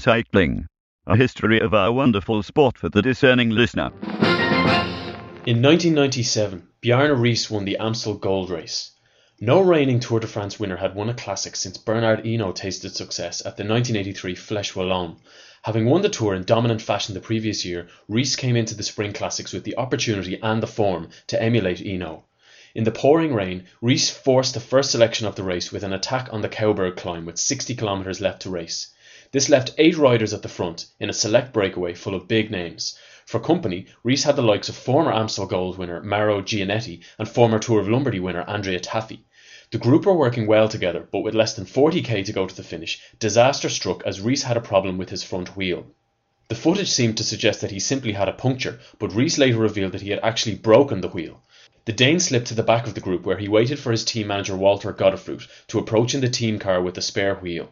cycling. A history of our wonderful sport for the discerning listener. In 1997, Bjarne Riis won the Amstel Gold Race. No reigning Tour de France winner had won a classic since Bernard Hinault tasted success at the 1983 Flèche Wallonne. Having won the Tour in dominant fashion the previous year, Riis came into the Spring Classics with the opportunity and the form to emulate Hinault. In the pouring rain, Riis forced the first selection of the race with an attack on the Cauberg climb with 60 kilometres left to race. This left eight riders at the front in a select breakaway full of big names. For company, Riis had the likes of former Amstel Gold winner Mauro Gianetti and former Tour of Lombardy winner Andrea Tafi. The group were working well together, but with less than 40k to go to the finish, disaster struck as Riis had a problem with his front wheel. The footage seemed to suggest that he simply had a puncture, but Riis later revealed that he had actually broken the wheel. The Dane slipped to the back of the group where he waited for his team manager Walter Godefroot to approach in the team car with the spare wheel.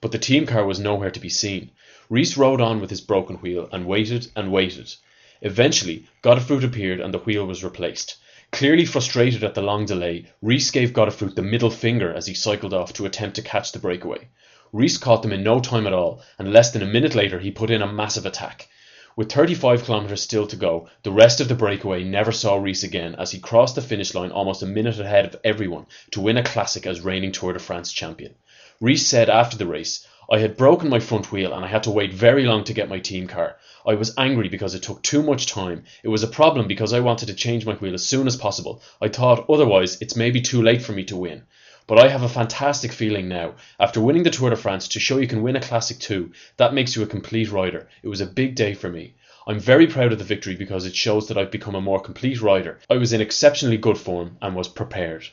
But the team car was nowhere to be seen. Riis rode on with his broken wheel and waited and waited. Eventually, Godefroot appeared and the wheel was replaced. Clearly frustrated at the long delay, Riis gave Godefroot the middle finger as he cycled off to attempt to catch the breakaway. Riis caught them in no time at all, and less than a minute later he put in a massive attack. With 35 kilometres still to go, the rest of the breakaway never saw Riis again as he crossed the finish line almost a minute ahead of everyone to win a classic as reigning Tour de France champion. Riis said after the race, I had broken my front wheel and I had to wait very long to get my team car. I was angry because it took too much time. It was a problem because I wanted to change my wheel as soon as possible. I thought otherwise it's maybe too late for me to win. But I have a fantastic feeling now. After winning the Tour de France, to show you can win a classic too, that makes you a complete rider. It was a big day for me. I'm very proud of the victory because it shows that I've become a more complete rider. I was in exceptionally good form and was prepared.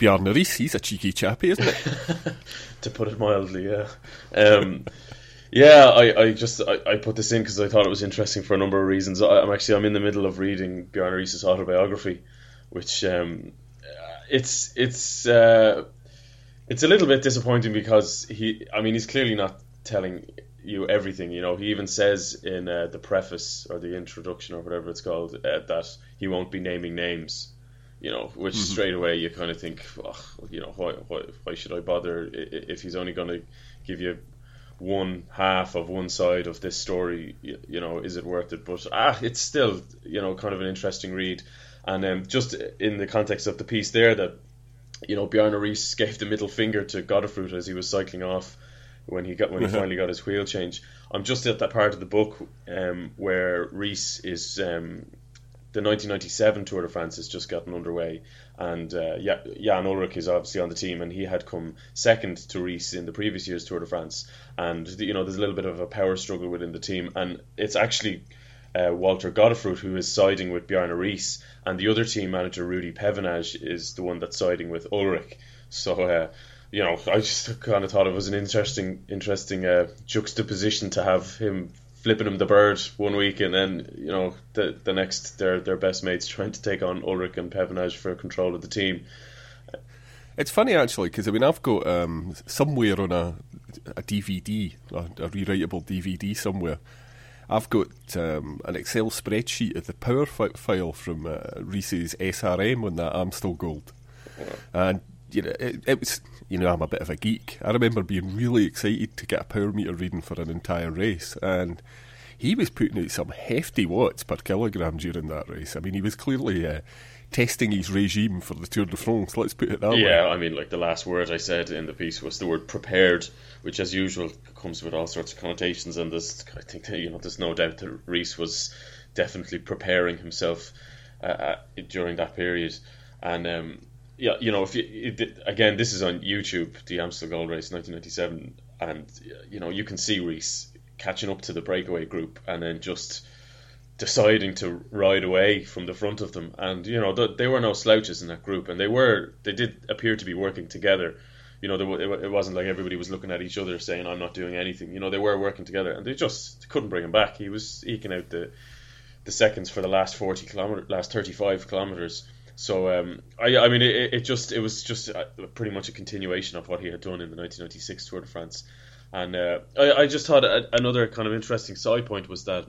Bjarne Riis, he's a cheeky chappy, isn't he? to put it mildly, yeah. Um, yeah, I, I just I, I put this in because I thought it was interesting for a number of reasons. I, am actually I'm in the middle of reading Bjarne Riis's autobiography, which um, it's it's uh, it's a little bit disappointing because he, I mean, he's clearly not telling you everything. You know, he even says in uh, the preface or the introduction or whatever it's called uh, that he won't be naming names. You know, which mm-hmm. straight away you kind of think, oh, you know, why, why, why should I bother if he's only going to give you one half of one side of this story? You, you, know, is it worth it? But ah, it's still, you know, kind of an interesting read. And um, just in the context of the piece there, that you know, Bjarne Riis gave the middle finger to Godefroot as he was cycling off when he got when he uh-huh. finally got his wheel change. I'm just at that part of the book um, where Riis is um, the 1997 Tour de France has just gotten underway, and uh, Jan Ullrich is obviously on the team, and he had come second to Riis in the previous year's Tour de France, and you know there's a little bit of a power struggle within the team, and it's actually. Uh, Walter Godefroot, who is siding with Bjarne Riis, and the other team manager, Rudy Pevenage, is the one that's siding with Ullrich, So, uh, you know, I just kind of thought it was an interesting, interesting uh, juxtaposition to have him flipping him the bird one week, and then you know the the next their their best mates trying to take on Ullrich and Pevenage for control of the team. It's funny actually because I mean I've got um, somewhere on a a DVD, a, a rewritable DVD somewhere. I've got um, an Excel spreadsheet of the power fi- file from uh, Riis's SRM on that Amstel Gold, and you know it, it was you know, I'm a bit of a geek. I remember being really excited to get a power meter reading for an entire race, and he was putting out some hefty watts per kilogram during that race. I mean, he was clearly uh, testing his regime for the Tour de France. Let's put it that yeah, way. Yeah, I mean, like the last word I said in the piece was the word prepared, which, as usual, comes with all sorts of connotations. And this, I think, you know, there's no doubt that Riis was definitely preparing himself uh, uh, during that period, and. Um, yeah, you know, if you it, again, this is on YouTube, the Amstel Gold Race, 1997, and you know you can see Riis catching up to the breakaway group and then just deciding to ride away from the front of them. And you know, they were no slouches in that group, and they were they did appear to be working together. You know, it wasn't like everybody was looking at each other saying, "I'm not doing anything." You know, they were working together, and they just couldn't bring him back. He was eking out the the seconds for the last 40 kilometer, last 35 kilometers so um, I, I mean, it, it, just it was just pretty much a continuation of what he had done in the 1996 Tour de France, and uh, I, I, just thought another kind of interesting side point was that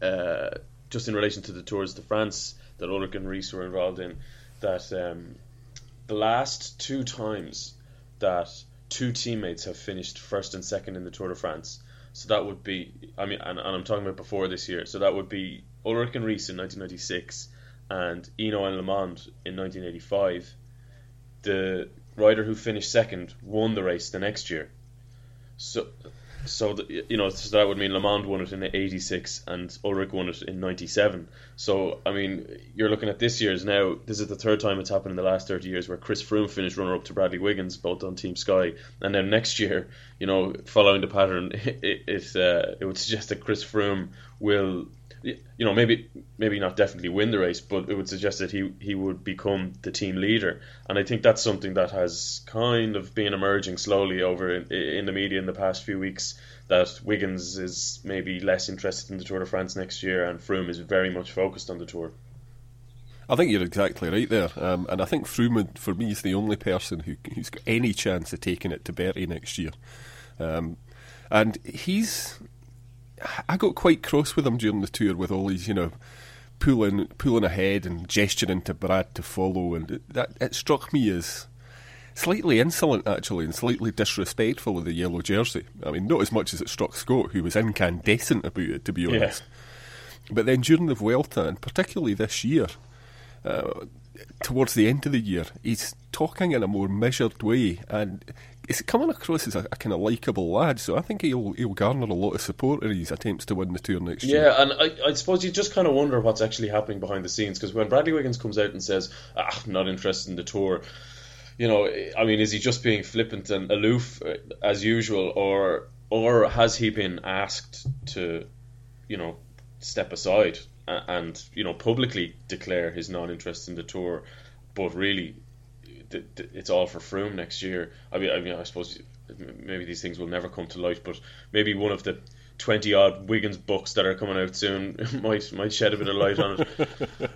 uh, just in relation to the Tours de France that Ullrich and Riis were involved in, that um, the last two times that two teammates have finished first and second in the Tour de France, So that would be, I mean, and, and I'm talking about before this year. So that would be Ullrich and Riis in 1996 and Hinault and LeMond in 1985. The rider who finished second won the race the next year. So so the, you know so that would mean LeMond won it in '86 and Ullrich won it in '97. So I mean, you're looking at this year's now. This is the third time it's happened in the last 30 years where Chris Froome finished runner up to Bradley Wiggins, both on Team Sky, and then next year, you know, following the pattern, it it, uh, it would suggest that Chris Froome will you know, maybe maybe not definitely win the race, but it would suggest that he he would become the team leader, and I think that's something that has kind of been emerging slowly over in, in the media in the past few weeks. That Wiggins is maybe less interested in the Tour de France next year, and Froome is very much focused on the Tour. I think you're exactly right there, um, and I think Froome, for me, is the only person who, who's got any chance of taking it to Bertie next year. Um, and he's I got quite cross with him during the tour with all these, you know, pulling pulling ahead and gesturing to Brad to follow, and that it struck me as slightly insolent actually and slightly disrespectful of the yellow jersey. I mean, not as much as it struck Scott, who was incandescent about it, to be honest. Yeah. But then during the Vuelta, and particularly this year, uh, towards the end of the year, he's talking in a more measured way, and is coming across as a, a kind of likable lad, so I think he'll he'll garner a lot of support in his attempts to win the tour next yeah, year. Yeah, and I, I suppose you just kind of wonder what's actually happening behind the scenes because when Bradley Wiggins comes out and says, "Ah, not interested in the tour," you know, I mean, is he just being flippant and aloof uh, as usual, or or has he been asked to, you know, step aside and, and you know publicly declare his non-interest in the tour, but really it's all for Froome next year. I mean, I mean, I suppose maybe these things will never come to light, but maybe one of the twenty odd Wiggins books that are coming out soon might might shed a bit of light on it.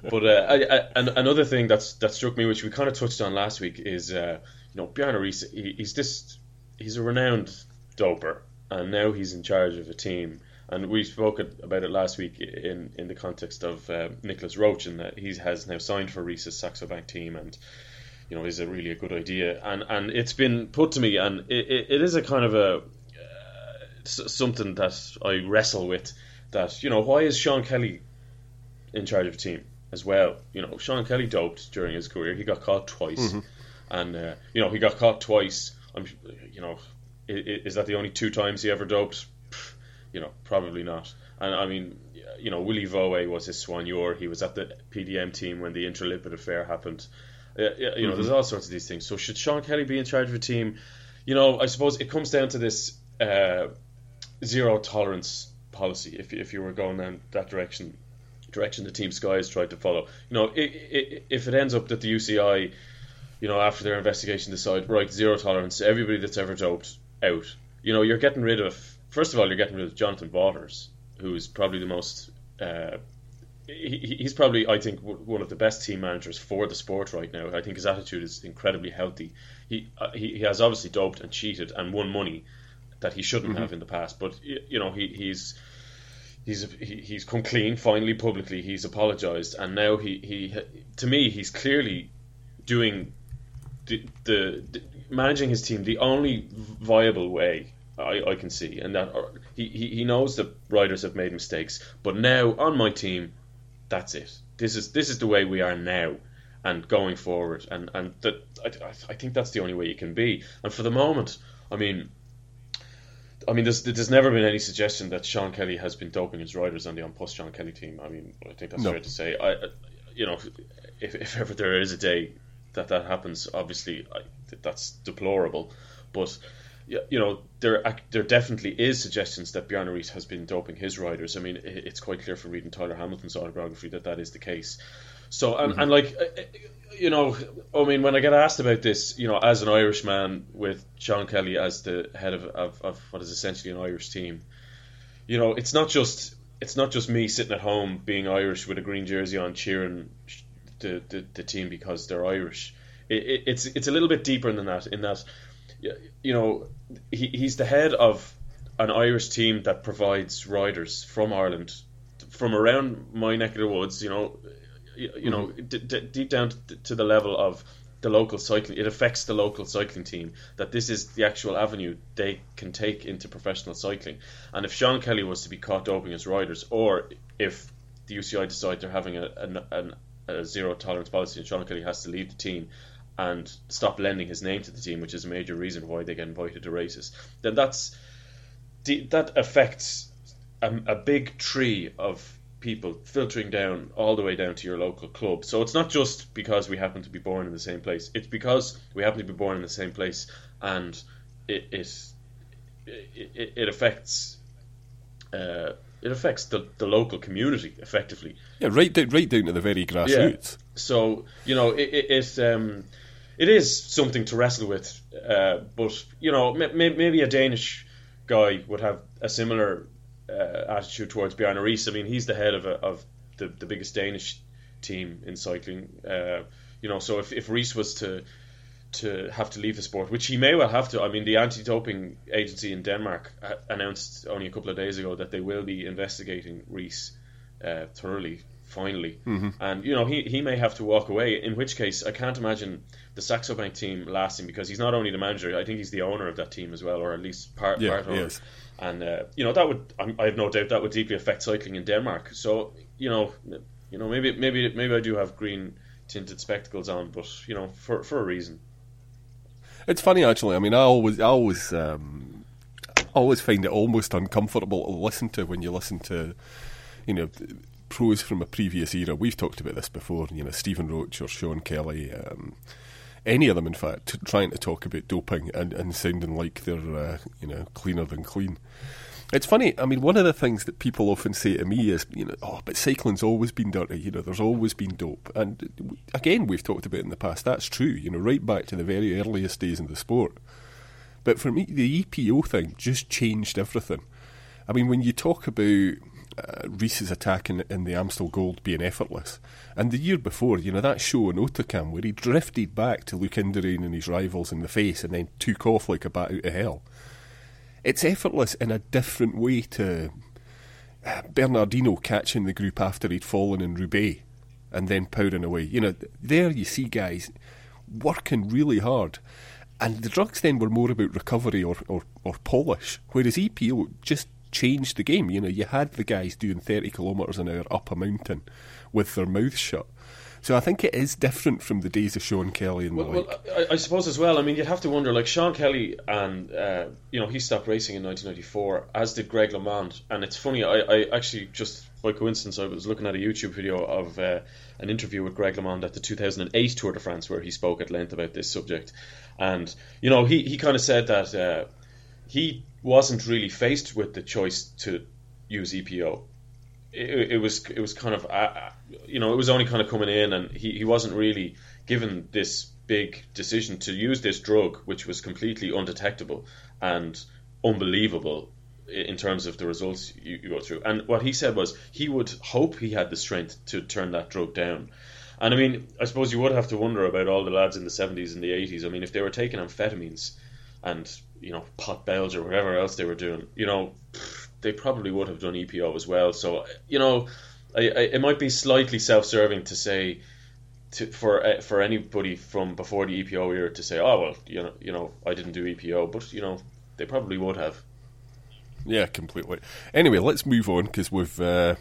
but uh, I, I, and another thing that's that struck me, which we kind of touched on last week, is uh, you know Bjarne. He, he's this he's a renowned doper, and now he's in charge of a team. And we spoke about it last week in, in the context of uh, Nicolas Roche, and that he has now signed for Riis's Saxo Bank team, and you know is a really a good idea, and and it's been put to me, and it, it, it is a kind of a uh, something that I wrestle with. That you know why is Sean Kelly in charge of a team as well? You know Sean Kelly doped during his career. He got caught twice, mm-hmm. and uh, you know he got caught twice. I'm you know is, is that the only two times he ever doped? You know probably not. And I mean, you know, Willy Voet was his soigneur. He was at the PDM team when the Intralipid affair happened. Uh, you know, mm-hmm. there's all sorts of these things. So should Sean Kelly be in charge of a team? You know, I suppose it comes down to this uh, zero tolerance policy. If if you were going down that direction, direction the Team Sky has tried to follow. You know, it, it, if it ends up that the UCI, you know, after their investigation decide right zero tolerance, everybody that's ever doped out. You know, you're getting rid of. First of all, you're getting rid of Jonathan Vaughters, who is probably the most uh, he, he's probably, I think, one of the best team managers for the sport right now. I think his attitude is incredibly healthy. He uh, he, he has obviously doped and cheated and won money that he shouldn't mm-hmm. have in the past, but you know he, he's he's he's come clean finally publicly. He's apologized, and now he he to me he's clearly doing the, the, the managing his team the only viable way I, I can see, and that he, he knows that riders have made mistakes. But now on my team, that's it. This is this is the way we are now and going forward, and and that I, I think that's the only way you can be. And for the moment, I mean, I mean, there's there's never been any suggestion that Sean Kelly has been doping his riders on the An Post Sean Kelly team. I mean, I think that's no. fair to say. I, you know, if if ever there is a day that that happens, obviously I, that's deplorable, but you know, there there definitely is suggestions that Bjarne Riis has been doping his riders. I mean, it's quite clear from reading Tyler Hamilton's autobiography that that is the case. So, and, mm-hmm. and like, uh, uh, you know, I mean, when I get asked about this, you know, as an Irishman with Sean Kelly as the head of, of, of what is essentially an Irish team, you know, it's not just it's not just me sitting at home being Irish with a green jersey on cheering the the, the team because they're Irish. It, it, it's it's a little bit deeper than that. In that you know, he, he's the head of an Irish team that provides riders from Ireland, from around my neck of the woods. You know, you, you know, mm-hmm. d- d- deep down to, to the level of the local cycling. It affects the local cycling team that this is the actual avenue they can take into professional cycling. And if Sean Kelly was to be caught doping his riders, or if the UCI decide they're having a, a, a zero tolerance policy and Sean Kelly has to leave the team and stop lending his name to the team, which is a major reason why they get invited to races, then that's that affects a, a big tree of people filtering down all the way down to your local club. So it's not just because we happen to be born in the same place. It's because we happen to be born in the same place, and it it it, it affects. Uh, it affects the, the local community effectively. Yeah, right down, right down to the very grassroots. Yeah. So you know, it it, it um, it is something to wrestle with. Uh, but you know, maybe a Danish guy would have a similar uh, attitude towards Bjarne Riis. I mean, he's the head of a, of the, the biggest Danish team in cycling. Uh, you know, so if if Riis was to to have to leave the sport, which he may well have to. I mean, the anti-doping agency in Denmark announced only a couple of days ago that they will be investigating Riis uh, thoroughly, finally, mm-hmm. and you know he he may have to walk away. In which case, I can't imagine the Saxo Bank team lasting because he's not only the manager, I think he's the owner of that team as well, or at least part yeah, part owner. Yes. And uh, you know that would I have no doubt that would deeply affect cycling in Denmark. So you know, you know maybe maybe maybe I do have green tinted spectacles on, but you know for for a reason. It's funny actually. I mean, I always I always um, always find it almost uncomfortable to listen to when you listen to you know pros from a previous era. We've talked about this before. You know, Stephen Roche or Sean Kelly. Um, any of them, in fact, trying to talk about doping and, and sounding like they're uh, you know cleaner than clean. It's funny. I mean, one of the things that people often say to me is, you know, oh, but cycling's always been dirty. You know, there's always been dope. And again, we've talked about in the past. That's true. You know, right back to the very earliest days in the sport. But for me, the EPO thing just changed everything. I mean, when you talk about uh, Riis's attack in, in, the Amstel Gold being effortless. And the year before, you know, that show in Hautacam where he drifted back to look Indurain and his rivals in the face and then took off like a bat out of hell. It's effortless in a different way to uh, Bernard Hinault catching the group after he'd fallen in Roubaix and then powering away. You know, there you see guys working really hard. And the drugs then were more about recovery or, or, or polish, whereas EPO just changed the game. You know, you had the guys doing 30 kilometres an hour up a mountain with their mouths shut. So I think it is different from the days of Sean Kelly and well, the like. Well, I, I, suppose as well. I mean, you'd have to wonder. Like Sean Kelly, and uh, you know, he stopped racing in 1994, as did Greg LeMond. And it's funny. I, I actually just by coincidence, I was looking at a YouTube video of uh, an interview with Greg LeMond at the 2008 Tour de France, where he spoke at length about this subject. And you know, he he kind of said that uh, he wasn't really faced with the choice to use EPO. It, it was it was kind of uh, you know it was only kind of coming in, and he, he wasn't really given this big decision to use this drug, which was completely undetectable and unbelievable in terms of the results you, you go through. And what he said was he would hope he had the strength to turn that drug down. And I mean, I suppose you would have to wonder about all the lads in the 70s and the 80s. I mean, if they were taking amphetamines and you know pot belge or whatever else they were doing, you know, they probably would have done EPO as well. So you know, I, I, it might be slightly self-serving to say. To, for uh, for anybody from before the EPO era to say, oh well, you know, you know, I didn't do EPO, but you know, they probably would have. Yeah, completely. Anyway, let's move on because we've uh,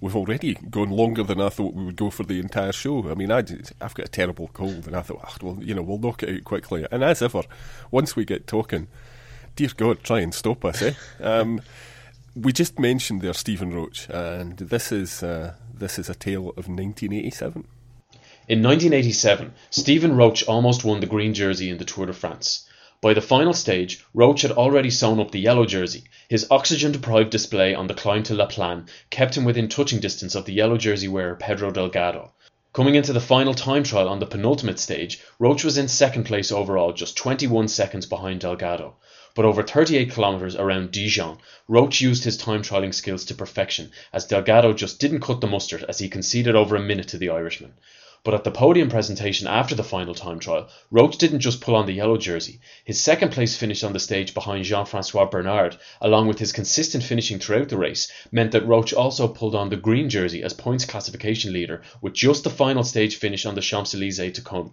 we've already gone longer than I thought we would go for the entire show. I mean, I have got a terrible cold, and I thought, oh, well, you know, we'll knock it out quickly. And as ever, once we get talking, dear God, try and stop us, eh? um, we just mentioned there Stephen Roche, and this is uh, this is a tale of 1987. In 1987, Stephen Roche almost won the green jersey in the Tour de France. By the final stage, Roche had already sewn up the yellow jersey. His oxygen-deprived display on the climb to La Plagne kept him within touching distance of the yellow jersey wearer Pedro Delgado. Coming into the final time trial on the penultimate stage, Roche was in second place overall, just 21 seconds behind Delgado. But over 38 kilometres around Dijon, Roche used his time trialling skills to perfection, as Delgado just didn't cut the mustard as he conceded over a minute to the Irishman. But at the podium presentation after the final time trial, Roche didn't just pull on the yellow jersey. His second place finish on the stage behind Jean-Francois Bernard, along with his consistent finishing throughout the race, meant that Roche also pulled on the green jersey as points classification leader with just the final stage finish on the Champs-Elysees to come.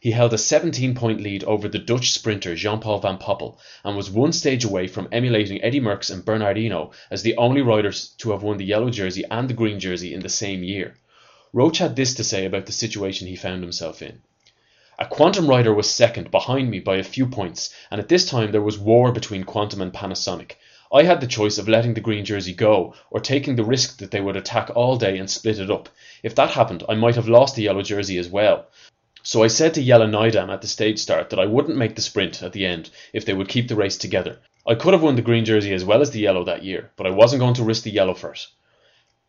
He held a 17 point lead over the Dutch sprinter Jean Paul Van Poppel and was one stage away from emulating Eddie Merckx and Bernard Hinault as the only riders to have won the yellow jersey and the green jersey in the same year. Roche had this to say about the situation he found himself in. A Quantum rider was second behind me by a few points, and at this time there was war between Quantum and Panasonic. I had the choice of letting the green jersey go or taking the risk that they would attack all day and split it up. If that happened, I might have lost the yellow jersey as well. So I said to Jelle Nijdam at the stage start that I wouldn't make the sprint at the end if they would keep the race together. I could have won the green jersey as well as the yellow that year, but I wasn't going to risk the yellow for it.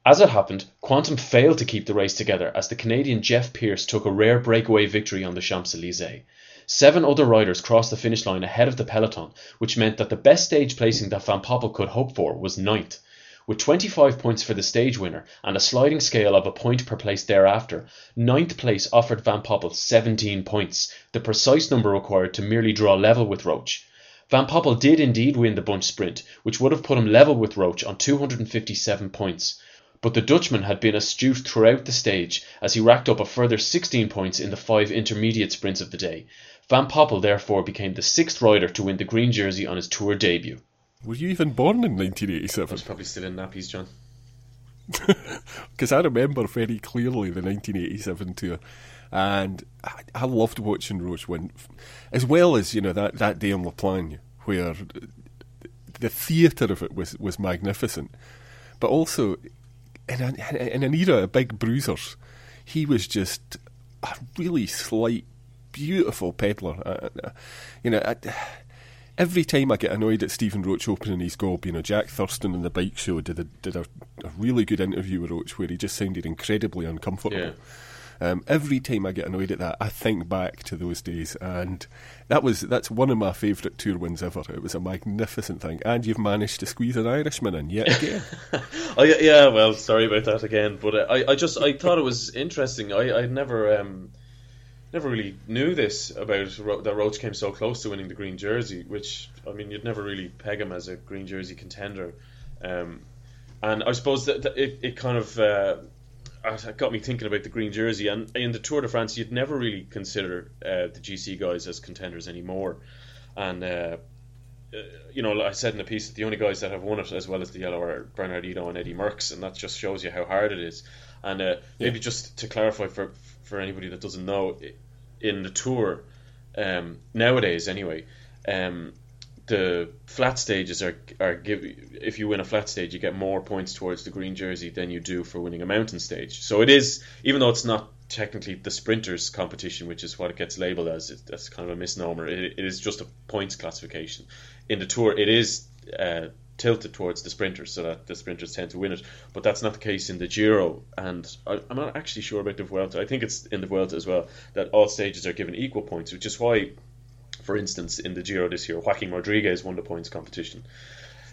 As it happened, Quantum failed to keep the race together as the Canadian Jeff Pierce took a rare breakaway victory on the Champs Elysees. Seven other riders crossed the finish line ahead of the peloton, which meant that the best stage placing that Van Poppel could hope for was ninth. With 25 points for the stage winner and a sliding scale of a point per place thereafter, ninth place offered Van Poppel 17 points, the precise number required to merely draw level with Roche. Van Poppel did indeed win the bunch sprint, which would have put him level with Roche on 257 points. But the Dutchman had been astute throughout the stage, as he racked up a further 16 points in the five intermediate sprints of the day. Van Poppel therefore became the sixth rider to win the green jersey on his tour debut. Were you even born in 1987? I 1987? was probably still in nappies, John. Because I remember very clearly the 1987 tour, and I, I loved watching Roche win, as well as you know that, that day in La Plagne where the theatre of it was was magnificent, but also in, a, in an era of big bruisers, he was just a really slight, beautiful peddler. Uh, uh, you know. I, every time I get annoyed at Stephen Roche opening his gob, you know, Jack Thurston in the bike show did a, did a, a really good interview with Roche where he just sounded incredibly uncomfortable. Yeah. Um, every time I get annoyed at that, I think back to those days, and that was that's one of my favourite tour wins ever. It was a magnificent thing, and you've managed to squeeze an Irishman in yet again. Oh yeah, yeah, well, sorry about that again, but uh, I, I just I thought it was interesting. I I never um never really knew this about Ro- that Roche came so close to winning the green jersey, which I mean you'd never really peg him as a green jersey contender. Um, and I suppose that, that it, it kind of uh, it got me thinking about the green jersey. And in the Tour de France, you'd never really consider uh, the GC guys as contenders anymore. And uh, uh, you know, I said in the piece that the only guys that have won it as well as the yellow are Bernard Hinault and Eddie Merckx, and that just shows you how hard it is. And uh, maybe just to clarify for for anybody that doesn't know, in the tour um, nowadays, anyway, um, the flat stages are are give if you win a flat stage, you get more points towards the green jersey than you do for winning a mountain stage. So it is, even though it's not technically the sprinters competition, which is what it gets labeled as, it, that's kind of a misnomer. It, it is just a points classification. In the tour, it is uh, tilted towards the sprinters, so that the sprinters tend to win it. But that's not the case in the Giro, and I, I'm not actually sure about the Vuelta. I think it's in the Vuelta as well that all stages are given equal points, which is why for instance, in the Giro this year, Joaquin Rodriguez won the points competition.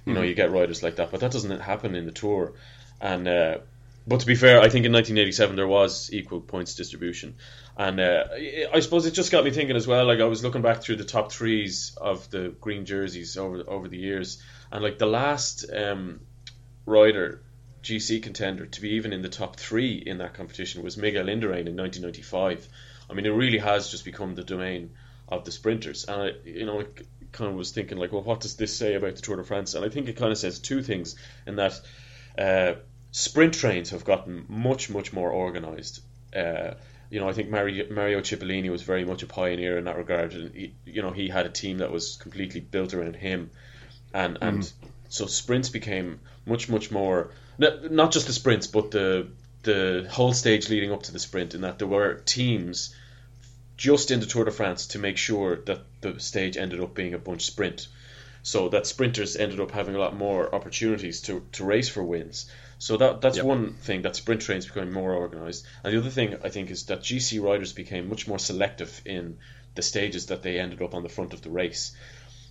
You know, you get riders like that, but that doesn't happen in the Tour. And uh, but to be fair, I think in 1987 there was equal points distribution, and uh, I- I suppose it just got me thinking as well. Like I was looking back through the top threes of the green jerseys over over the years, and like the last um, rider. GC contender to be even in the top three in that competition was Miguel Indurain in 1995. I mean, it really has just become the domain of the sprinters. And I, you know, I kind of was thinking like, well, what does this say about the Tour de France? And I think it kind of says two things in that uh, sprint trains have gotten much, much more organised. Uh, you know, I think Mario, Mario Cipollini was very much a pioneer in that regard, and he, you know, he had a team that was completely built around him, and and so sprints became much, much more not, not just the sprints, but the the whole stage leading up to the sprint, in that there were teams just in the Tour de France to make sure that the stage ended up being a bunch sprint. So that sprinters ended up having a lot more opportunities to, to race for wins. So that that's one thing that sprint trains becoming more organised. And the other thing I think is that GC riders became much more selective in the stages that they ended up on the front of the race.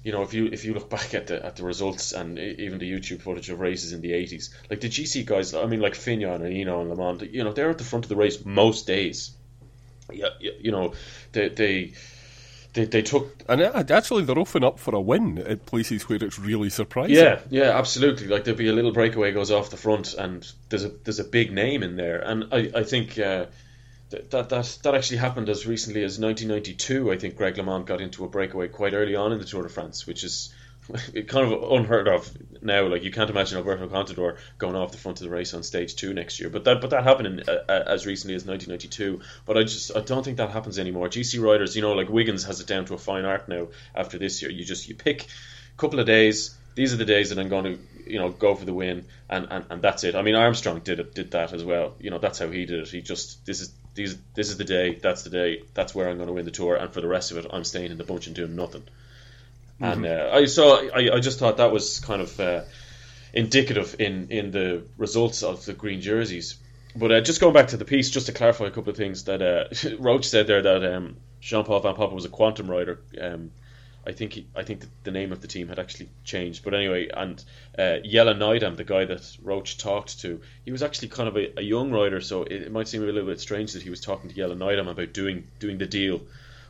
You know, if you if you look back at the at the results and even the YouTube footage of races in the eighties, like the GC guys, I mean, like Fignon and Hinault and LeMond, you know, they're at the front of the race most days. Yeah, you know, they they they, they took and actually, they're often up for a win at places where it's really surprising. Yeah, yeah, absolutely. Like there'd be a little breakaway goes off the front, and there's a there's a big name in there, and I I think uh, that that that actually happened as recently as 1992. I think Greg LeMond got into a breakaway quite early on in the Tour de France, which is kind of unheard of now. Like you can't imagine Alberto Contador going off the front of the race on stage two next year. But that but that happened in, uh, uh as recently as 1992. But I just I don't think that happens anymore. GC riders, you know, like Wiggins has it down to a fine art now. After this year, you just you pick a couple of days. These are the days that I'm going to you know go for the win, and, and, and that's it. I mean Armstrong did it did that as well. You know that's how he did it. He just this is these this is the day. That's the day. That's where I'm going to win the tour. And for the rest of it, I'm staying in the bunch and doing nothing. Mm-hmm. And uh, I saw. I, I just thought that was kind of uh, indicative in in the results of the green jerseys. But uh, just going back to the piece, just to clarify a couple of things that uh, Roche said there that um, Jean Paul Van Poppel was a quantum rider. Um, I think he, I think the name of the team had actually changed. But anyway, and uh, Jelle Nijdam, the guy that Roche talked to, he was actually kind of a, a young rider, so it, it, might seem a little bit strange that he was talking to Jelle Nijdam about doing doing the deal.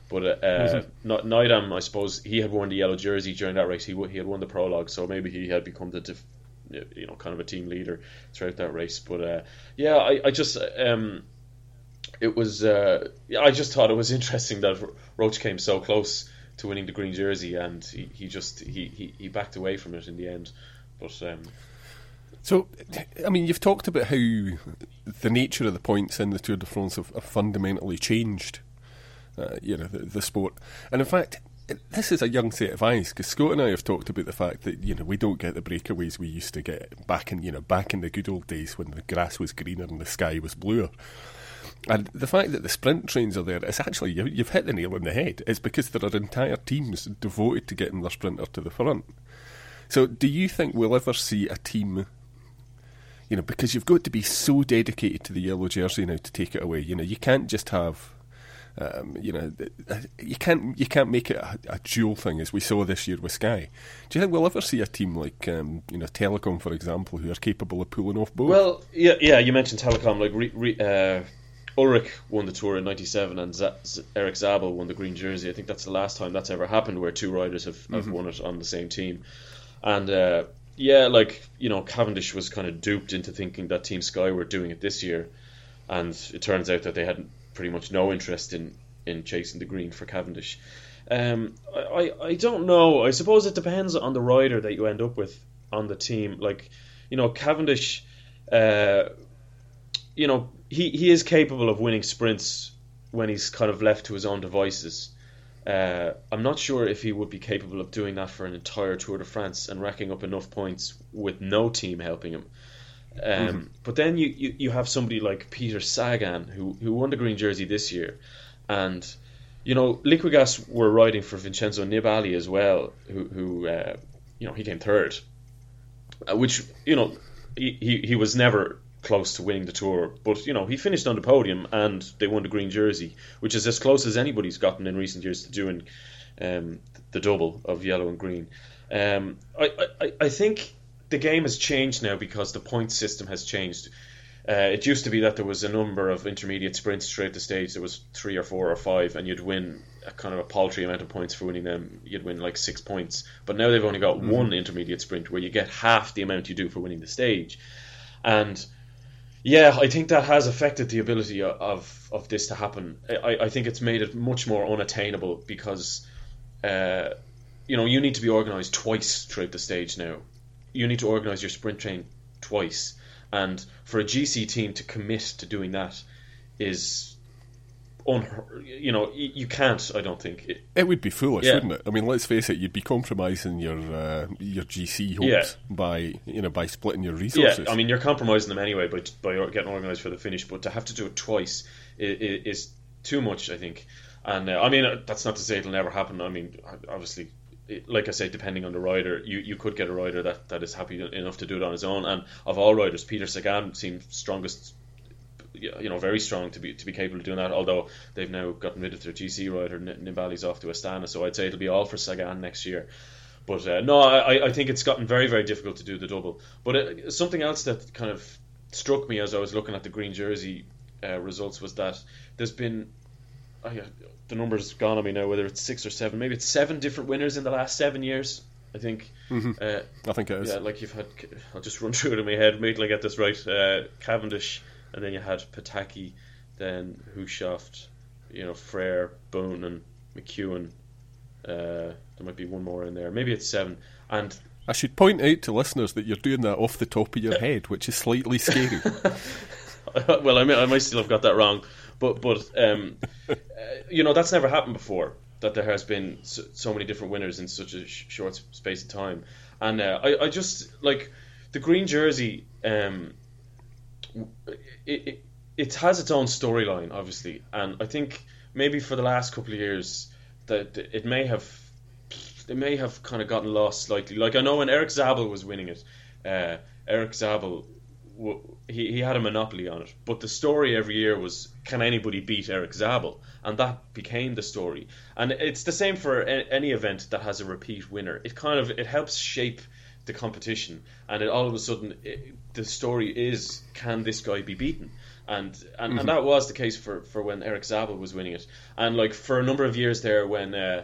But uh, mm-hmm. Nijdam, I suppose he had worn the yellow jersey during that race. He he had won the prologue, so maybe he had become the def, you know kind of a team leader throughout that race. But uh, yeah, I, I just um, it was uh, I just thought it was interesting that Roche came so close to winning the green jersey, and he, he just he, he, he backed away from it in the end. But um, so, I mean, you've talked about how the nature of the points in the Tour de France have, have fundamentally changed. Uh, you know the, the, sport, and in fact, this is a young set of eyes because Scott and I have talked about the fact that you know we don't get the breakaways we used to get back in you know back in the good old days when the grass was greener and the sky was bluer. And the fact that the sprint trains are there, it's actually, you've hit the nail on the head. It's because there are entire teams devoted to getting their sprinter to the front. So, do you think we'll ever see a team, you know, because you've got to be so dedicated to the yellow jersey now to take it away? You know, you can't just have. Um, you know, you can't you can't make it a, a, dual thing as we saw this year with Sky. Do you think we'll ever see a team like um, you know Telekom, for example, who are capable of pulling off both? Well, yeah, yeah. You mentioned Telekom, like re, re, uh, Ullrich won the tour in '97 and Z- Z- Erik Zabel won the green jersey. I think that's the last time that's ever happened where two riders have, have mm-hmm. won it on the same team. And uh, yeah, like you know, Cavendish was kind of duped into thinking that Team Sky were doing it this year, and it turns out that they had pretty much no interest in in chasing the green for Cavendish. Um, I, I don't know. I suppose it depends on the rider that you end up with on the team. Like, you know, Cavendish, uh, you know, he, he is capable of winning sprints when he's kind of left to his own devices. Uh, I'm not sure if he would be capable of doing that for an entire Tour de France and racking up enough points with no team helping him. Um, mm-hmm. But then you, you, you have somebody like Peter Sagan who, who won the green jersey this year, and you know Liquigas were riding for Vincenzo Nibali as well, who who uh, you know he came third, uh, which you know he, he, he was never close to winning the tour. But you know, he finished on the podium and they won the green jersey, which is as close as anybody's gotten in recent years to doing um, the double of yellow and green. Um, I, I, I think the game has changed now because the point system has changed. Uh, it used to be that there was a number of intermediate sprints throughout the stage. There was three or four or five, and you'd win a kind of a paltry amount of points for winning them. You'd win like six points. But now they've only got mm-hmm. one intermediate sprint where you get half the amount you do for winning the stage. And yeah, I think that has affected the ability of of this to happen. I, I think it's made it much more unattainable because, uh, you know, you need to be organised twice throughout the stage now. You need to organise your sprint train twice, and for a GC team to commit to doing that is you know, you can't. I don't think it, it would be foolish, yeah. wouldn't it? I mean, let's face it. You'd be compromising your uh, your GC hopes yeah. by you know by splitting your resources. Yeah, I mean, you're compromising them anyway by by getting organised for the finish, but to have to do it twice is, is too much. I think, and uh, I mean uh, that's not to say it'll never happen. I mean, obviously. Like I say, depending on the rider, you, you could get a rider that, that is happy enough to do it on his own. And of all riders, Peter Sagan seems strongest you know very strong to be to be capable of doing that. Although they've now gotten rid of their GC rider, Nibali's off to Astana, so I'd say it'll be all for Sagan next year. But uh, no, I, I think it's gotten very very difficult to do the double. But uh, something else that kind of struck me as I was looking at the green jersey uh, results was that there's been uh, the numbers gone on me now whether it's six or seven, maybe it's seven different winners in the last seven years. I think. Mm-hmm. Uh, I think it is. Yeah, like you've had. I'll just run through it in my head. Wait till I get this right. Uh, Cavendish, and then you had Petacchi, then Hushovd, you know, Freire, Boone, and McEwen. Uh, there might be one more in there. Maybe it's seven. And I should point out to listeners that you're doing that off the top of your head, which is slightly scary. well, I mean, I might still have got that wrong, but but um, you know that's never happened before. That there has been so, so many different winners in such a sh- short space of time, and uh, I I just like the green jersey. Um, it, it it has its own storyline, obviously, and I think maybe for the last couple of years that it may have it may have kind of gotten lost slightly. Like I know when Erik Zabel was winning it, uh, Erik Zabel he, he had a monopoly on it. But the story every year was can anybody beat Erik Zabel? And that became the story. And it's the same for any event that has a repeat winner. It kind of it helps shape the competition, and it all of a sudden it, the story is can this guy be beaten? And and, mm-hmm. and that was the case for, for when Erik Zabel was winning it. And like for a number of years there, when uh,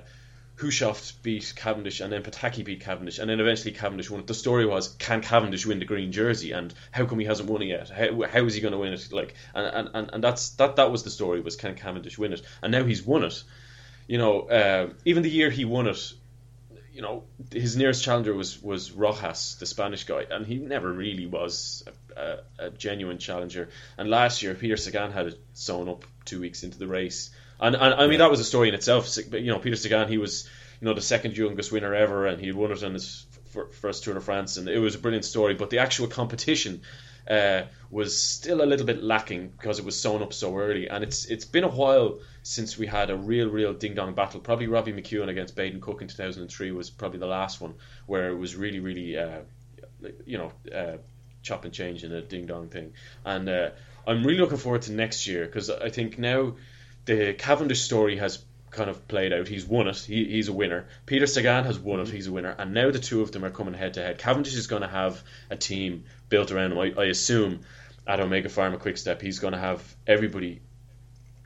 Hushovd beat Cavendish and then Petacchi beat Cavendish and then eventually Cavendish won. It. The story was can Cavendish win the green jersey and how come he hasn't won it yet? How, how is he going to win it? Like and, and, and that's that that was the story was can Cavendish win it? And now he's won it. You know, uh, even the year he won it, you know, his nearest challenger was was Rojas, the Spanish guy, and he never really was a, a, a genuine challenger. And last year, Peter Sagan had it sewn up two weeks into the race and, and I mean, that was a story in itself. You know, Peter Sagan, he was, you know, the second youngest winner ever, and he won it on his first Tour de France, and it was a brilliant story. But the actual competition uh, was still a little bit lacking because it was sewn up so early, and it's it's been a while since we had a real, real ding dong battle. Probably Robbie McEwen against Baden Cook in 2003 was probably the last one where it was really, really, uh, you know, uh, chop and change in a ding dong thing. And uh, I'm really looking forward to next year because I think now the Cavendish story has kind of played out. He's won it. He, he's a winner. Peter Sagan has won it. He's a winner. And now the two of them are coming head to head. Cavendish is going to have a team built around him. I, I assume at Omega Pharma Quick Step, he's going to have everybody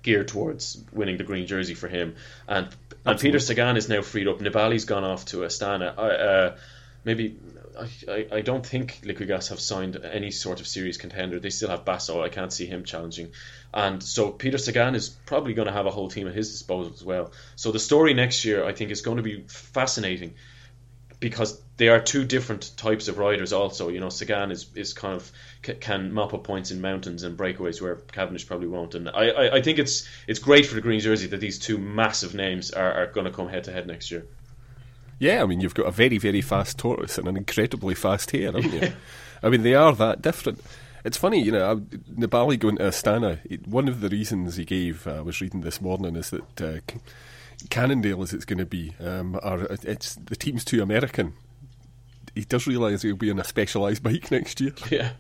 geared towards winning the green jersey for him. And and Peter Sagan is now freed up. Nibali's gone off to Astana. Uh, maybe I, I don't think Liquigas have signed any sort of serious contender. They still have Basso. I can't see him challenging. And so Peter Sagan is probably going to have a whole team at his disposal as well. So the story next year, I think, is going to be fascinating because they are two different types of riders. Also, you know, Sagan is, is kind of can mop up points in mountains and breakaways where Cavendish probably won't. And I, I, I think it's it's great for the green jersey that these two massive names are, are going to come head to head next year. Yeah, I mean, you've got a very, very fast tortoise and an incredibly fast hare, haven't you? I mean, they are that different. It's funny, you know, Nibali going to Astana, one of the reasons he gave, uh, I was reading this morning, is that uh, Cannondale, as it's going to be, um, are, it's the team's too American. He does realise he'll be on a specialised bike next year. Yeah.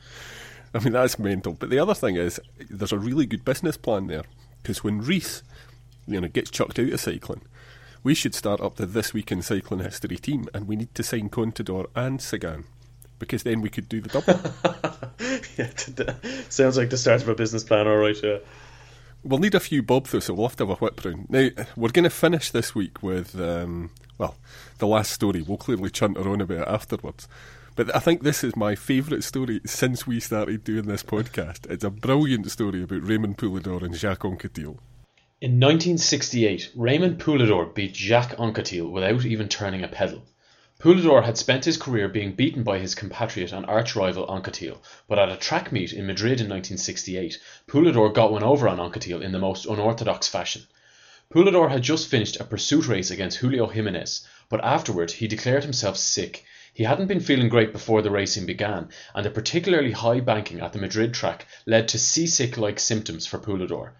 I mean, that's mental. But the other thing is, there's a really good business plan there. Because when Riis, you know, gets chucked out of cycling, we should start up the This Week in Cycling History team, and we need to sign Contador and Sagan, because then we could do the double. yeah, sounds like the start of a business plan, all right, yeah. We'll need a few bob though, so we'll have to have a whip round. Now, we're going to finish this week with, um, well, the last story. We'll clearly chunt our own about it afterwards. But I think this is my favourite story since we started doing this podcast. It's a brilliant story about Raymond Poulidor and Jacques Anquetil. In 1968, Raymond Poulidor beat Jacques Anquetil without even turning a pedal. Poulidor had spent his career being beaten by his compatriot and arch-rival Anquetil, but at a track meet in Madrid in 1968, Poulidor got one over on Anquetil in the most unorthodox fashion. Poulidor had just finished a pursuit race against Julio Jimenez, but afterward he declared himself sick. He hadn't been feeling great before the racing began, and a particularly high banking at the Madrid track led to seasick-like symptoms for Poulidor.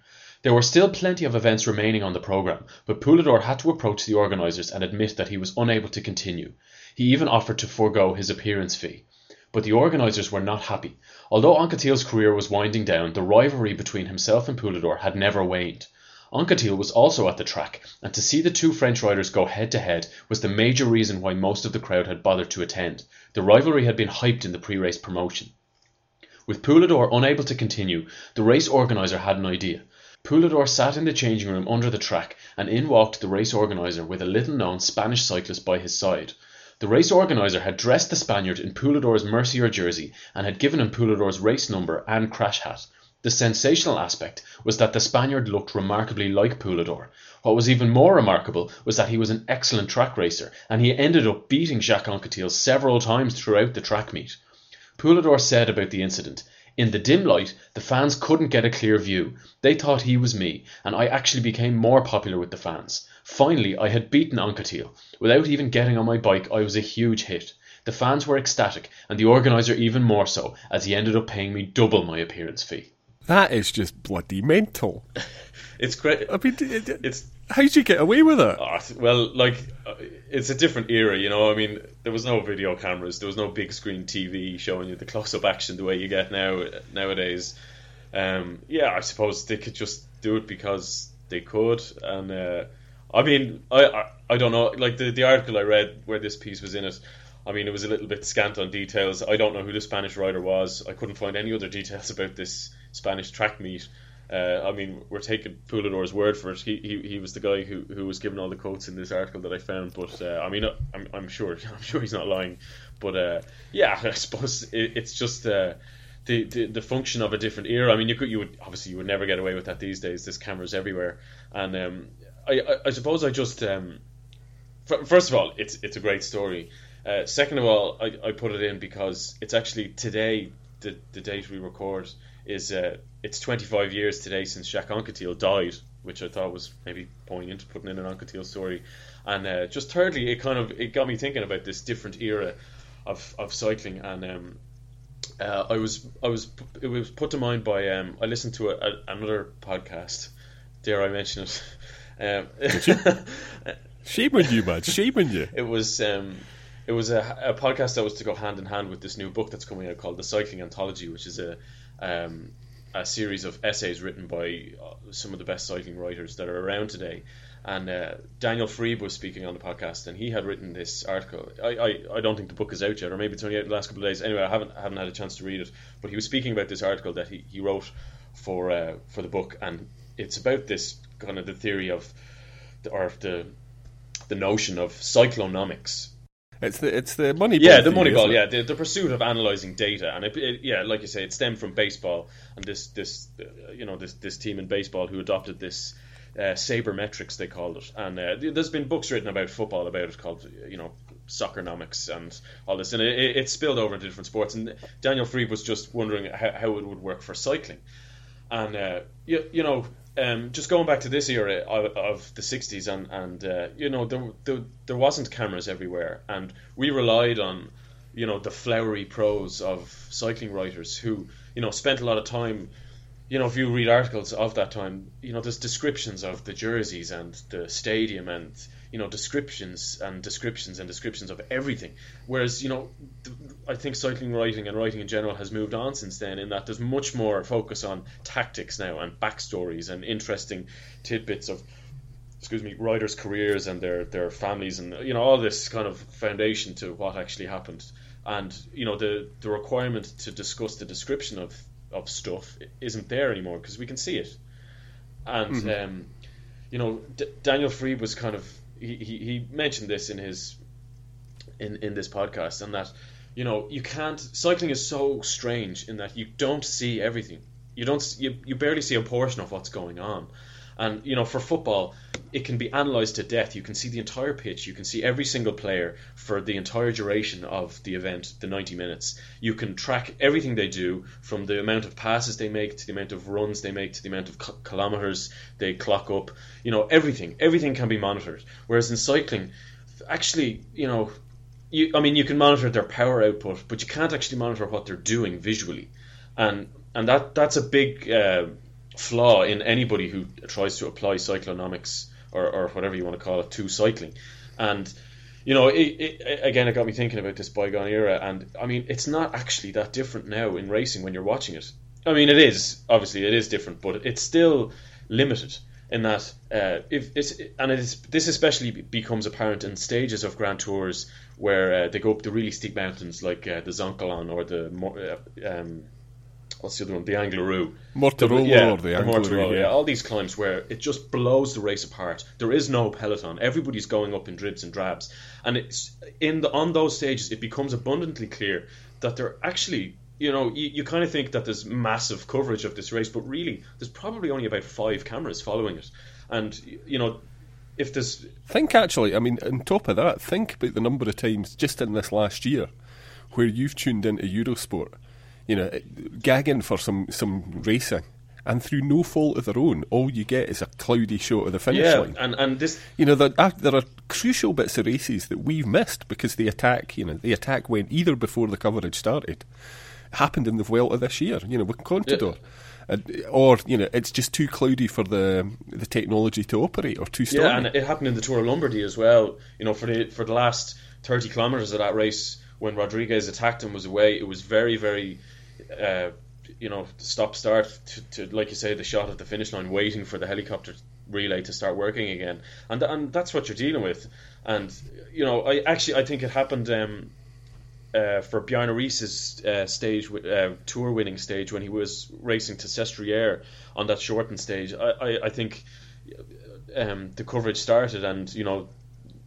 There were still plenty of events remaining on the programme, but Poulidor had to approach the organisers and admit that he was unable to continue. He even offered to forego his appearance fee. But the organisers were not happy. Although Anquetil's career was winding down, the rivalry between himself and Poulidor had never waned. Anquetil was also at the track, and to see the two French riders go head to head was the major reason why most of the crowd had bothered to attend. The rivalry had been hyped in the pre-race promotion. With Poulidor unable to continue, the race organiser had an idea. Poulidor sat in the changing room under the track, and in walked the race organiser with a little known Spanish cyclist by his side. The race organiser had dressed the Spaniard in Poulidor's Mercier jersey and had given him Poulidor's race number and crash hat. The sensational aspect was that the Spaniard looked remarkably like Poulidor. What was even more remarkable was that he was an excellent track racer, and he ended up beating Jacques Anquetil several times throughout the track meet. Poulidor said about the incident, in the dim light, the fans couldn't get a clear view. They thought he was me, and I actually became more popular with the fans. Finally, I had beaten Anquetil. Without even getting on my bike, I was a huge hit. The fans were ecstatic, and the organiser even more so, as he ended up paying me double my appearance fee. That is just bloody mental. It's great. I mean, it, it, It's how did you get away with it? Oh, well, like uh, it's a different era, you know. I mean, there was no video cameras, there was no big screen TV showing you the close-up action the way you get now nowadays. Um, yeah, I suppose they could just do it because they could, and uh, I mean, I, I I don't know. Like the the article I read where this piece was in it. I mean, it was a little bit scant on details. I don't know who the Spanish writer was. I couldn't find any other details about this Spanish track meet. Uh, I mean, we're taking Poulidor's word for it. He, he he was the guy who, who was given all the quotes in this article that I found. But uh, I mean, I'm, I'm sure I'm sure he's not lying. But uh, yeah, I suppose it, it's just uh, the, the the function of a different era. I mean, you could you would obviously you would never get away with that these days. There's cameras everywhere, and um, I, I I suppose I just um, f- first of all, it's it's a great story. Uh, second of all, I, I put it in because it's actually today the the date we record is uh, it's 25 years today since Jacques Anquetil died, which I thought was maybe poignant putting in an Anquetil story. And uh, just thirdly, it kind of it got me thinking about this different era of, of cycling, and um, uh, I was I was it was put to mind by um, I listened to a, a, another podcast. Dare I mention it? Um, on you, man. On you. it was um, it was a, a podcast that was to go hand in hand with this new book that's coming out called the Cycling Anthology, which is a um, a series of essays written by uh, some of the best cycling writers that are around today. And uh, Daniel Friebe was speaking on the podcast, and he had written this article. I, I, I don't think the book is out yet, or maybe it's only out the last couple of days. Anyway, I haven't haven't had a chance to read it. But he was speaking about this article that he, he wrote for uh, for the book, and it's about this kind of the theory of the, or the the notion of cyclonomics, It's the it's the money. yeah, the Moneyball. Yeah, the, the pursuit of analyzing data, and it, it, yeah, like you say, it stemmed from baseball, and this this uh, you know this this team in baseball who adopted this uh, sabermetrics they called it, and uh, there's been books written about football about it called you know soccernomics and all this, and it, it, it spilled over into different sports. And Daniel Friebe was just wondering how, how it would work for cycling, and uh, you, you know um, just going back to this era of, of the 60s and, and uh, you know there, there, there wasn't cameras everywhere. And we relied on you know the flowery prose of cycling writers who you know spent a lot of time you know if you read articles of that time you know there's descriptions of the jerseys and the stadium and you know descriptions and descriptions and descriptions of everything. Whereas you know I think cycling writing and writing in general has moved on since then in that there's much more focus on tactics now and backstories and interesting tidbits of excuse me riders careers and their their families and you know all this kind of foundation to what actually happened. And you know the the requirement to discuss the description of of stuff isn't there anymore because we can see it. And um, you know D- Daniel Friebe was kind of he, he, mentioned this in his in in this podcast and that you know you can't cycling is so strange in that you don't see everything. You don't you, you barely see a portion of what's going on and you know for football it can be analyzed to death. You can see the entire pitch. You can see every single player for the entire duration of the event the 90 minutes. You can track everything they do from the amount of passes they make to the amount of runs they make to the amount of kilometers they clock up. You know everything. Everything can be monitored. Whereas in cycling actually you know you, I mean, you can monitor their power output, but you can't actually monitor what they're doing visually, and and that that's a big uh, flaw in anybody who tries to apply cyclonomics or, or whatever you want to call it to cycling, and you know, it, it, again, it got me thinking about this bygone era, and I mean, it's not actually that different now in racing when you're watching it. I mean, it is obviously it is different, but it's still limited in that uh, if it's and it is this especially becomes apparent in stages of Grand Tours where uh, they go up the really steep mountains like uh, the Zoncolan or the uh, um, what's the other one the Angliru Mortirolo yeah, or the the Angliru, yeah. yeah. all these climbs where it just blows the race apart. There is no peloton. Everybody's going up in dribs and drabs, and it's in the on those stages it becomes abundantly clear that they're actually you know, you, you kind of think that there's massive coverage of this race, but really, there's probably only about five cameras following it. And, you know, if there's. Think actually, I mean, on top of that, think about the number of times just in this last year where you've tuned into Eurosport, you know, gagging for some, some racing. And through no fault of their own, all you get is a cloudy shot of the finish Yeah, line. and, and this. You know, there are, there are crucial bits of races that we've missed because the attack, you know, the attack went either before the coverage started, happened in the Vuelta this year, you know, with Contador. And, or you know, it's just too cloudy for the the technology to operate, or too stormy. Yeah, and it happened in the Tour of Lombardy as well. You know, for the for the last thirty kilometers of that race, when Rodriguez attacked and was away, it was very very, uh, you know, stop start to, to like you say the shot at the finish line, waiting for the helicopter relay to start working again, and and that's what you're dealing with. And you know, I actually I think it happened. Um, uh, for Bjarne Riis's uh, stage, uh, tour winning stage, when he was racing to Sestriere on that shortened stage, I, I, I think um, the coverage started, and you know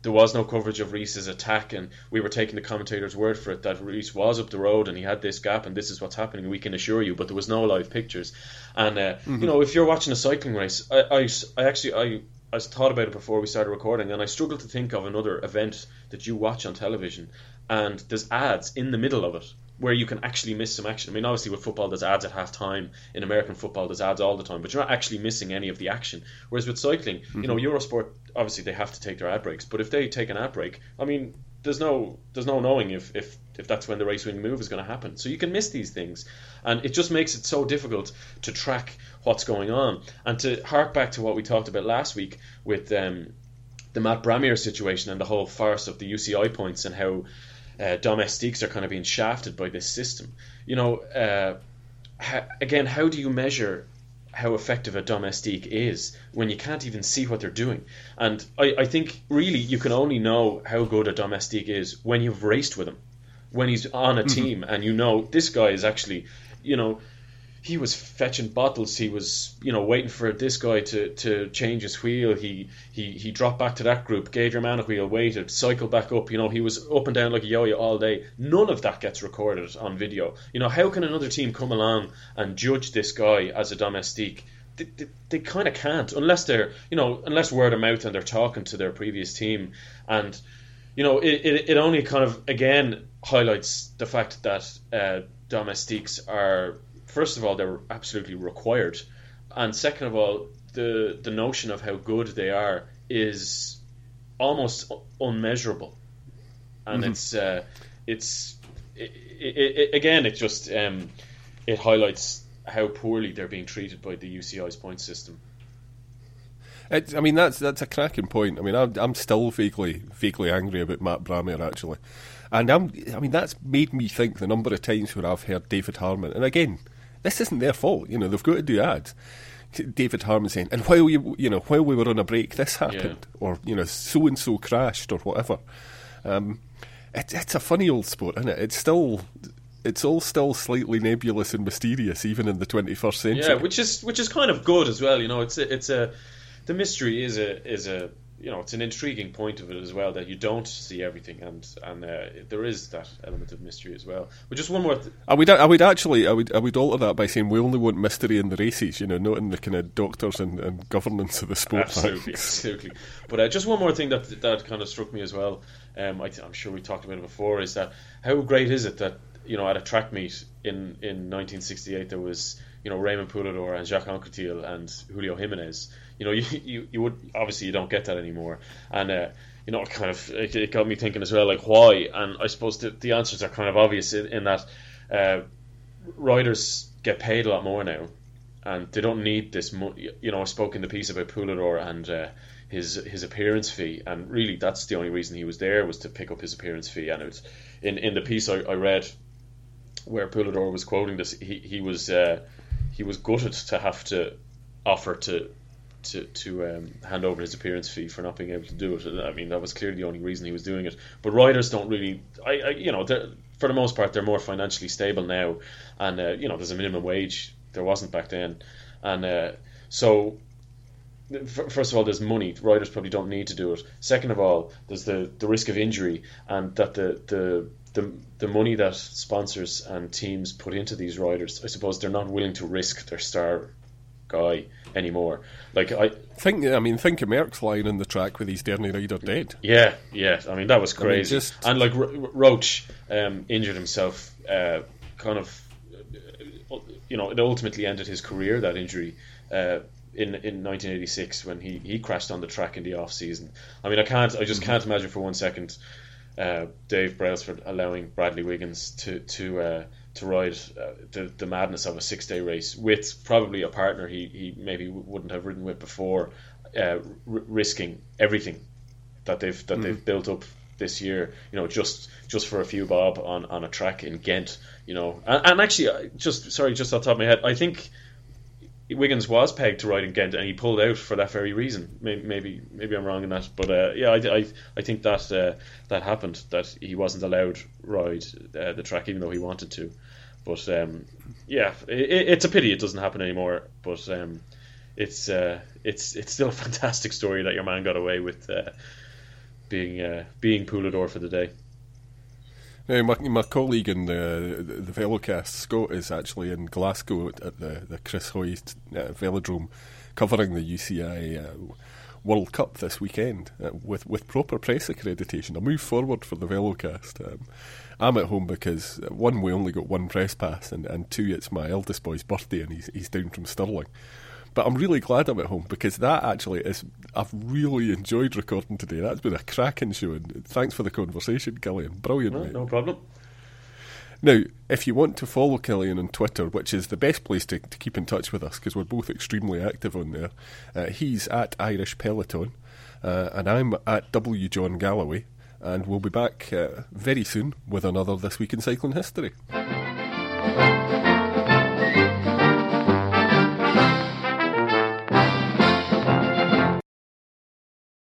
there was no coverage of Riis's attack, and we were taking the commentator's word for it that Riis was up the road and he had this gap, and this is what's happening. We can assure you, but there was no live pictures. And uh, Mm-hmm. you know, if you're watching a cycling race, I, I, I actually I. I thought about it before we started recording, and I struggled to think of another event that you watch on television, and there's ads in the middle of it where you can actually miss some action. I mean, obviously with football, there's ads at half time. In American football, there's ads all the time, but you're not actually missing any of the action. Whereas with cycling, you know, Eurosport obviously they have to take their ad breaks, but if they take an ad break, I mean, there's no there's no knowing if if if that's when the race winning move is going to happen. So you can miss these things, and it just makes it so difficult to track what's going on. And to hark back to what we talked about last week with um, the Matt Brammeier situation and the whole farce of the UCI points and how uh, domestiques are kind of being shafted by this system. You know, uh, ha- again, how do you measure how effective a domestique is when you can't even see what they're doing? And I, I think really you can only know how good a domestique is when you've raced with him, when he's on a team and you know this guy is actually, you know, he was fetching bottles. He was, you know, waiting for this guy to, to change his wheel. He, he he dropped back to that group, gave your man a wheel, waited, cycled back up. You know, he was up and down like a yo-yo all day. None of that gets recorded on video. You know, how can another team come along and judge this guy as a domestique? They, they, they kind of can't unless they're, you know, unless word of mouth and they're talking to their previous team. And you know, it, it, it only kind of again highlights the fact that uh, domestiques are first of all they're absolutely required, and second of all the the notion of how good they are is almost unmeasurable, and it's uh, it's it, it, it, again it just um, it highlights how poorly they're being treated by the UCI's point system. It's, I mean, that's that's a cracking point. I mean, I'm, I'm still vaguely vaguely angry about Matt Brammeier actually, and I'm I mean that's made me think the number of times where I've heard David Harmon, and again, this isn't their fault. You know, they've got to do ads. David Harmon saying, and while you you know while we were on a break, this happened, or you know, so and so crashed, or whatever. Um, it, it's a funny old sport, isn't it? It's still. It's all still slightly nebulous and mysterious, even in the 21st century. Yeah, which is which is kind of good as well. You know, it's a, it's a the mystery is a is a you know it's an intriguing point of it as well that you don't see everything and and uh, there is that element of mystery as well. But just one more. Th- I would, I would actually, I would, I would alter that by saying we only want mystery in the races, you know, not in the kind of doctors and, and governance of the sport. absolutely, absolutely. But uh, just one more thing that that kind of struck me as well. Um, I, I'm sure we talked about it before. Is that how great is it that you know at a track meet in in 1968 there was you know Raymond Poulidor and Jacques Anquetil and Julio Jimenez. You know, you, you you would obviously you don't get that anymore, and uh, you know, it kind of it, it got me thinking as well, like why? And I suppose the, the answers are kind of obvious in, in that uh, riders get paid a lot more now, and they don't need this. Mo- you know, I spoke in the piece about Poulidor and uh, his his appearance fee, and really that's the only reason he was there was to pick up his appearance fee. And it was in in the piece I, I read where Poulidor was quoting this, he he was uh, he was gutted to have to offer to. To, to um, hand over his appearance fee for not being able to do it. I mean, that was clearly the only reason he was doing it. But riders don't really, I, I you know, for the most part, they're more financially stable now, and uh, you know, there's a minimum wage. There wasn't back then, and uh, so first of all, there's money. Riders probably don't need to do it. Second of all, there's the, the risk of injury, and that the, the the the money that sponsors and teams put into these riders, I suppose they're not willing to risk their star guy anymore. Like I think, I mean, think of Merckx lying in the track with his Derny rider dead. Yeah, yeah. I mean, that was crazy. I mean, just... And like Ro- Roche um, injured himself, uh, kind of. You know, it ultimately ended his career. That injury. Uh, in, in 1986 when he, he crashed on the track in the off season. I mean, I can't, I just mm-hmm. can't imagine for one second uh, Dave Brailsford allowing Bradley Wiggins to to uh, to ride uh, the the madness of a six day race with probably a partner he, he maybe wouldn't have ridden with before, uh, r- risking everything that they've that mm-hmm. they've built up this year. You know, just just for a few bob on, on a track in Ghent. You know, and, and actually, just sorry, just off the top of my head, I think Wiggins was pegged to ride in Ghent, and he pulled out for that very reason. Maybe maybe, I'm wrong in that, but uh, yeah, I, I, I think that uh, that happened that he wasn't allowed ride uh, the track even though he wanted to. But um, yeah, it, it's a pity it doesn't happen anymore. But um, it's uh, it's it's still a fantastic story that your man got away with uh, being uh, being Poulidor for the day. Now, my, my colleague in the, the, Velocast, Scott, is actually in Glasgow at the, the Chris Hoy uh, Velodrome covering the UCI uh, World Cup this weekend uh, with, with proper press accreditation. A move forward for the Velocast. Um, I'm at home because, uh, one, we only got one press pass, and, and two, it's my eldest boy's birthday and he's, he's down from Stirling. But I'm really glad I'm at home because that actually is. I've really enjoyed recording today. That's been a cracking show, and thanks for the conversation, Cillian. Brilliant, no, mate. No problem. Now, if you want to follow Cillian on Twitter, which is the best place to, to keep in touch with us because we're both extremely active on there, uh, he's at Irish Peloton, uh, and I'm at W John Galloway, and we'll be back uh, very soon with another This Week in Cycling History.